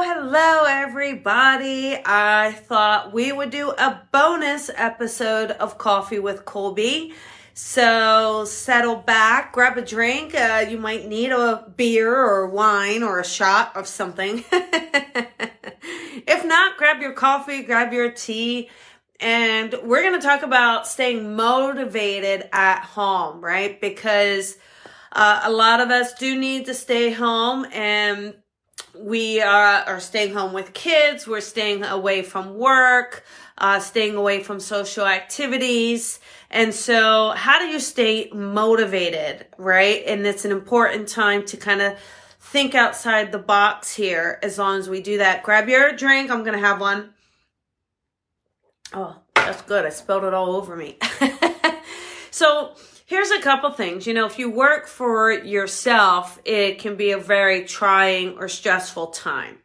Hello, everybody. I thought we would do a bonus episode of Coffee with Colby. So settle back, grab a drink. Uh, you might need a beer or wine or a shot of something. if not, grab your coffee, grab your tea. And we're going to talk about staying motivated at home, right? Because uh, a lot of us do need to stay home and we are, are staying home with kids. We're staying away from work, uh, staying away from social activities. And so how do you stay motivated, right? And it's an important time to kind of think outside the box here as long as we do that. Grab your drink. I'm going to have one. Oh, that's good. I spilled it all over me. so here's a couple things. You know, if you work for yourself, it can be a very trying or stressful time.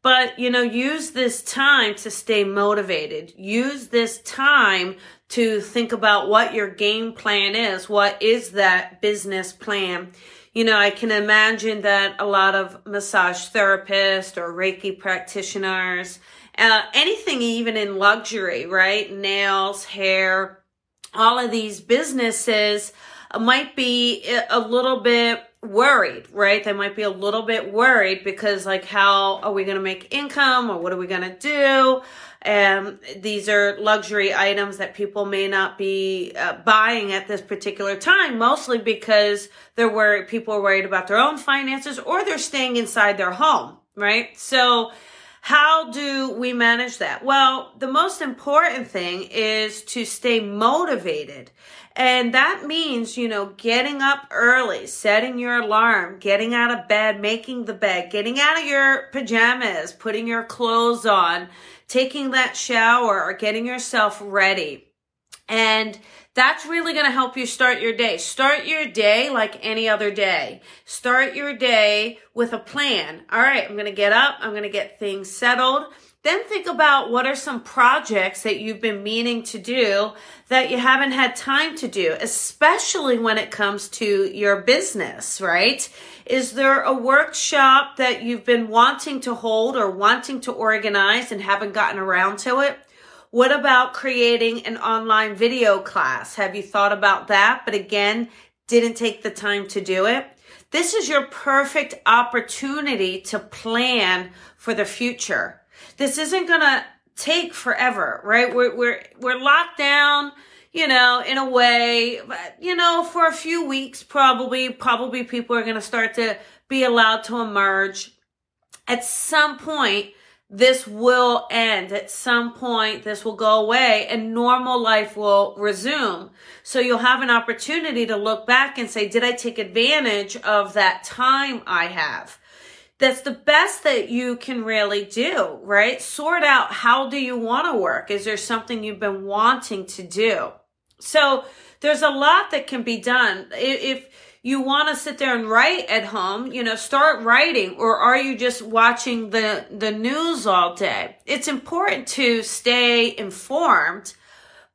But, you know, use this time to stay motivated. Use this time to think about what your game plan is. What is that business plan? You know, I can imagine that a lot of massage therapists or Reiki practitioners, uh, anything even in luxury, right? Nails, hair, all of these businesses might be a little bit worried, right? They might be a little bit worried because like, how are we going to make income or what are we going to do? And these are luxury items that people may not be uh, buying at this particular time, mostly because they're worried, people are worried about their own finances or they're staying inside their home, right? So, how do we manage that? Well, the most important thing is to stay motivated. And that means, you know, getting up early, setting your alarm, getting out of bed, making the bed, getting out of your pajamas, putting your clothes on, taking that shower or getting yourself ready. And that's really going to help you start your day. Start your day like any other day. Start your day with a plan. All right, I'm going to get up. I'm going to get things settled. Then think about what are some projects that you've been meaning to do that you haven't had time to do, especially when it comes to your business, right? Is there a workshop that you've been wanting to hold or wanting to organize and haven't gotten around to it? What about creating an online video class? Have you thought about that? But again, didn't take the time to do it. This is your perfect opportunity to plan for the future. This isn't going to take forever, right? We're, we're, we're locked down, you know, in a way, but, you know, for a few weeks, probably, probably people are going to start to be allowed to emerge. At some point, this will end at some point. This will go away and normal life will resume. So you'll have an opportunity to look back and say, did I take advantage of that time I have? That's the best that you can really do, right? Sort out how do you want to work? Is there something you've been wanting to do? So there's a lot that can be done. If, you want to sit there and write at home, you know, start writing or are you just watching the the news all day? It's important to stay informed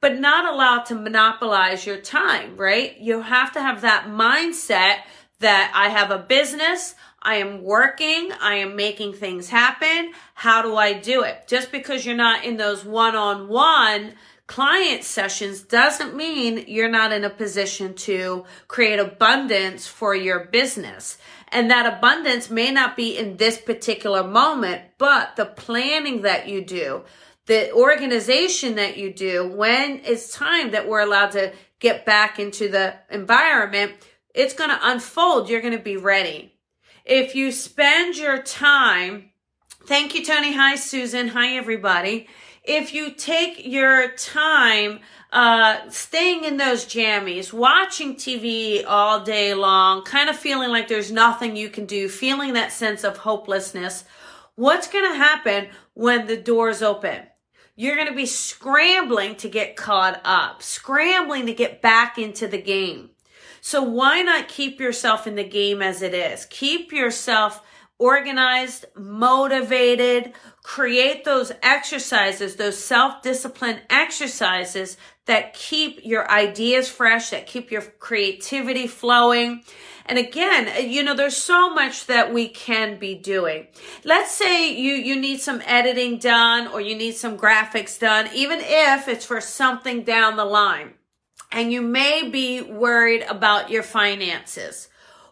but not allowed to monopolize your time, right? You have to have that mindset that I have a business, I am working, I am making things happen. How do I do it? Just because you're not in those one-on-one client sessions doesn't mean you're not in a position to create abundance for your business. And that abundance may not be in this particular moment, but the planning that you do, the organization that you do, when it's time that we're allowed to get back into the environment, it's going to unfold. You're going to be ready. If you spend your time, thank you, Tony. Hi, Susan. Hi, everybody if you take your time uh, staying in those jammies, watching TV all day long, kind of feeling like there's nothing you can do, feeling that sense of hopelessness, what's going to happen when the doors open? You're going to be scrambling to get caught up, scrambling to get back into the game. So why not keep yourself in the game as it is? Keep yourself organized, motivated, create those exercises, those self-discipline exercises that keep your ideas fresh, that keep your creativity flowing. And again, you know, there's so much that we can be doing. Let's say you, you need some editing done or you need some graphics done, even if it's for something down the line. And you may be worried about your finances.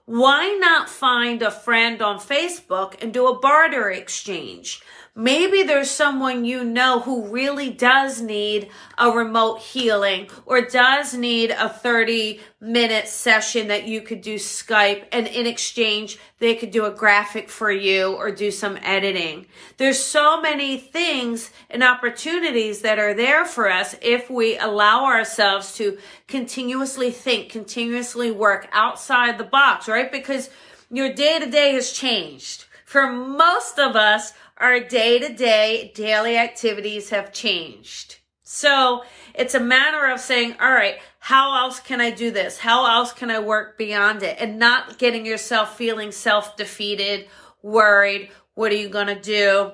Why not find a friend on Facebook and do a barter exchange? Maybe there's someone you know who really does need a remote healing or does need a 30 minute session that you could do Skype and in exchange they could do a graphic for you or do some editing. There's so many things and opportunities that are there for us if we allow ourselves to continuously think, continuously work outside the box, right? Because your day to day has changed. For most of us, our day to day daily activities have changed. So it's a matter of saying, all right, how else can I do this? How else can I work beyond it? And not getting yourself feeling self defeated, worried. What are you going to do?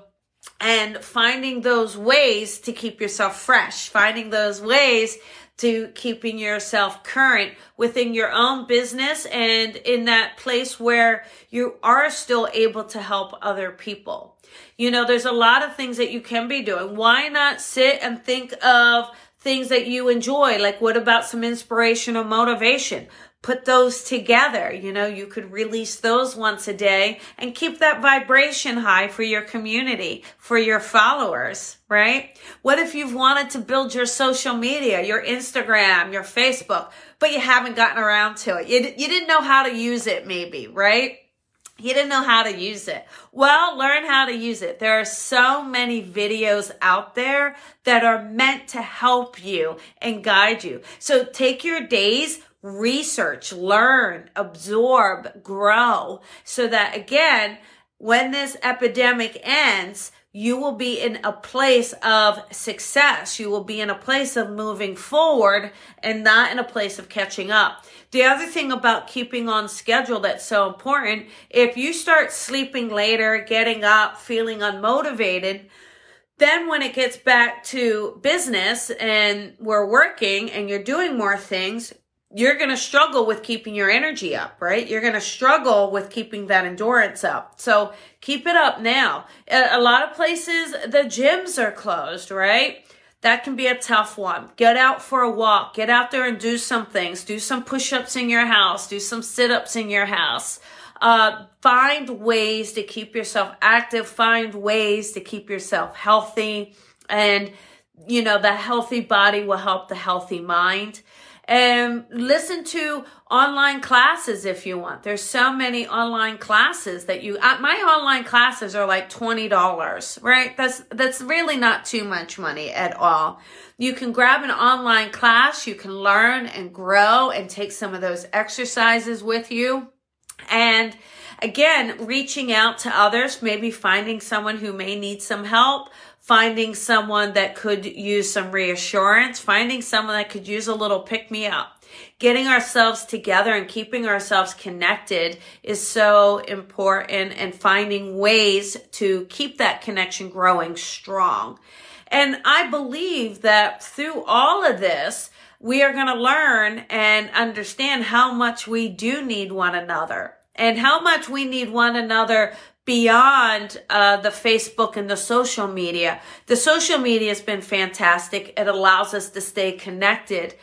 And finding those ways to keep yourself fresh, finding those ways to keeping yourself current within your own business and in that place where you are still able to help other people. You know, there's a lot of things that you can be doing. Why not sit and think of things that you enjoy? Like, what about some inspiration or motivation? Put those together. You know, you could release those once a day and keep that vibration high for your community, for your followers, right? What if you've wanted to build your social media, your Instagram, your Facebook, but you haven't gotten around to it? You, you didn't know how to use it, maybe, right? You didn't know how to use it. Well, learn how to use it. There are so many videos out there that are meant to help you and guide you. So take your days, research, learn, absorb, grow so that again, when this epidemic ends, you will be in a place of success. You will be in a place of moving forward and not in a place of catching up. The other thing about keeping on schedule that's so important, if you start sleeping later, getting up, feeling unmotivated, then when it gets back to business and we're working and you're doing more things, you're going to struggle with keeping your energy up, right? You're going to struggle with keeping that endurance up. So keep it up now. A lot of places, the gyms are closed, right? That can be a tough one. Get out for a walk. Get out there and do some things. Do some push ups in your house. Do some sit ups in your house. Uh, find ways to keep yourself active. Find ways to keep yourself healthy. And, you know, the healthy body will help the healthy mind and listen to online classes if you want. There's so many online classes that you uh, my online classes are like $20, right? That's that's really not too much money at all. You can grab an online class, you can learn and grow and take some of those exercises with you. And again, reaching out to others, maybe finding someone who may need some help, finding someone that could use some reassurance, finding someone that could use a little pick me up. Getting ourselves together and keeping ourselves connected is so important and finding ways to keep that connection growing strong. And I believe that through all of this, we are going to learn and understand how much we do need one another and how much we need one another beyond uh, the Facebook and the social media. The social media has been fantastic. It allows us to stay connected,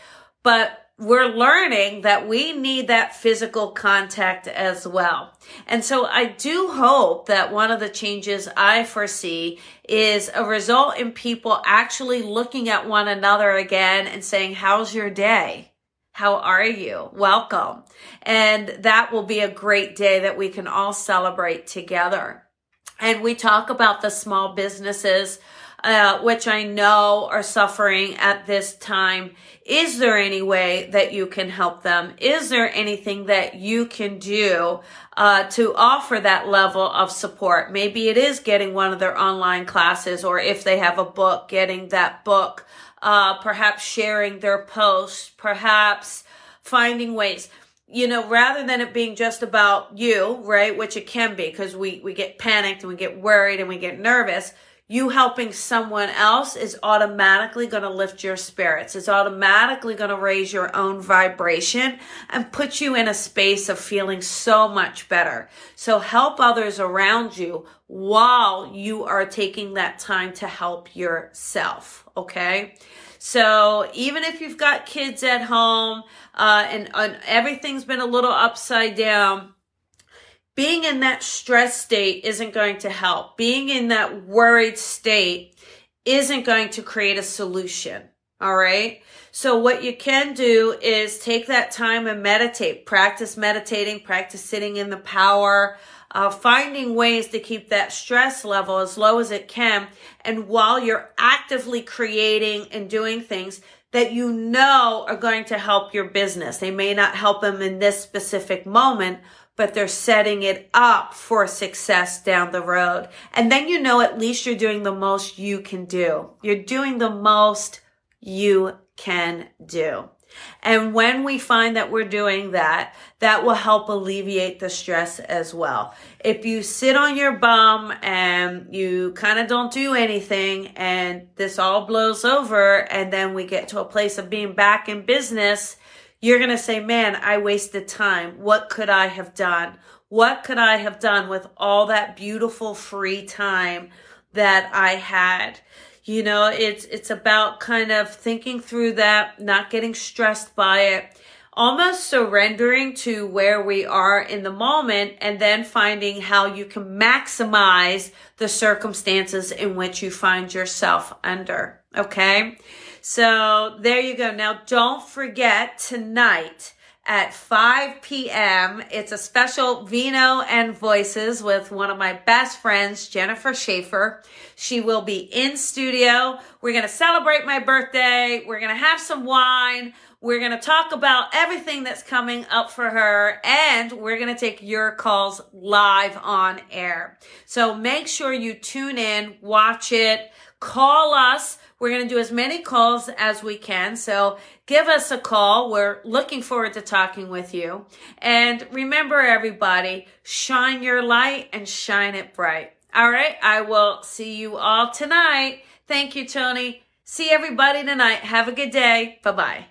but we're learning that we need that physical contact as well. And so I do hope that one of the changes I foresee is a result in people actually looking at one another again and saying, how's your day? How are you? Welcome. And that will be a great day that we can all celebrate together. And we talk about the small businesses, uh, which I know are suffering at this time. Is there any way that you can help them? Is there anything that you can do uh, to offer that level of support? Maybe it is getting one of their online classes, or if they have a book, getting that book uh, perhaps sharing their posts, perhaps finding ways you know, rather than it being just about you, right? Which it can be because we, we get panicked and we get worried and we get nervous. you helping someone else is automatically going to lift your spirits. It's automatically going to raise your own vibration and put you in a space of feeling so much better. So help others around you while you are taking that time to help yourself. Okay. So even if you've got kids at home, uh, and, and everything's been a little upside down, being in that stress state isn't going to help. Being in that worried state isn't going to create a solution. All right. So what you can do is take that time and meditate, practice meditating, practice sitting in the power, uh, finding ways to keep that stress level as low as it can. And while you're actively creating and doing things that you know are going to help your business, they may not help them in this specific moment, but they're setting it up for success down the road. And then you know at least you're doing the most you can do. You're doing the most you can do. And when we find that we're doing that, that will help alleviate the stress as well. If you sit on your bum and you kind of don't do anything and this all blows over and then we get to a place of being back in business, you're going to say, man, I wasted time. What could I have done? What could I have done with all that beautiful free time that I had? You know, it's, it's about kind of thinking through that, not getting stressed by it, almost surrendering to where we are in the moment and then finding how you can maximize the circumstances in which you find yourself under. Okay. So there you go. Now don't forget tonight at 5 p.m. It's a special Vino and Voices with one of my best friends, Jennifer Schaefer. She will be in studio. We're going to celebrate my birthday. We're going to have some wine. We're going to talk about everything that's coming up for her and we're going to take your calls live on air. So make sure you tune in, watch it, call us. We're going to do as many calls as we can. So give us a call. We're looking forward to talking with you. And remember, everybody, shine your light and shine it bright. All right. I will see you all tonight. Thank you, Tony. See everybody tonight. Have a good day. Bye bye.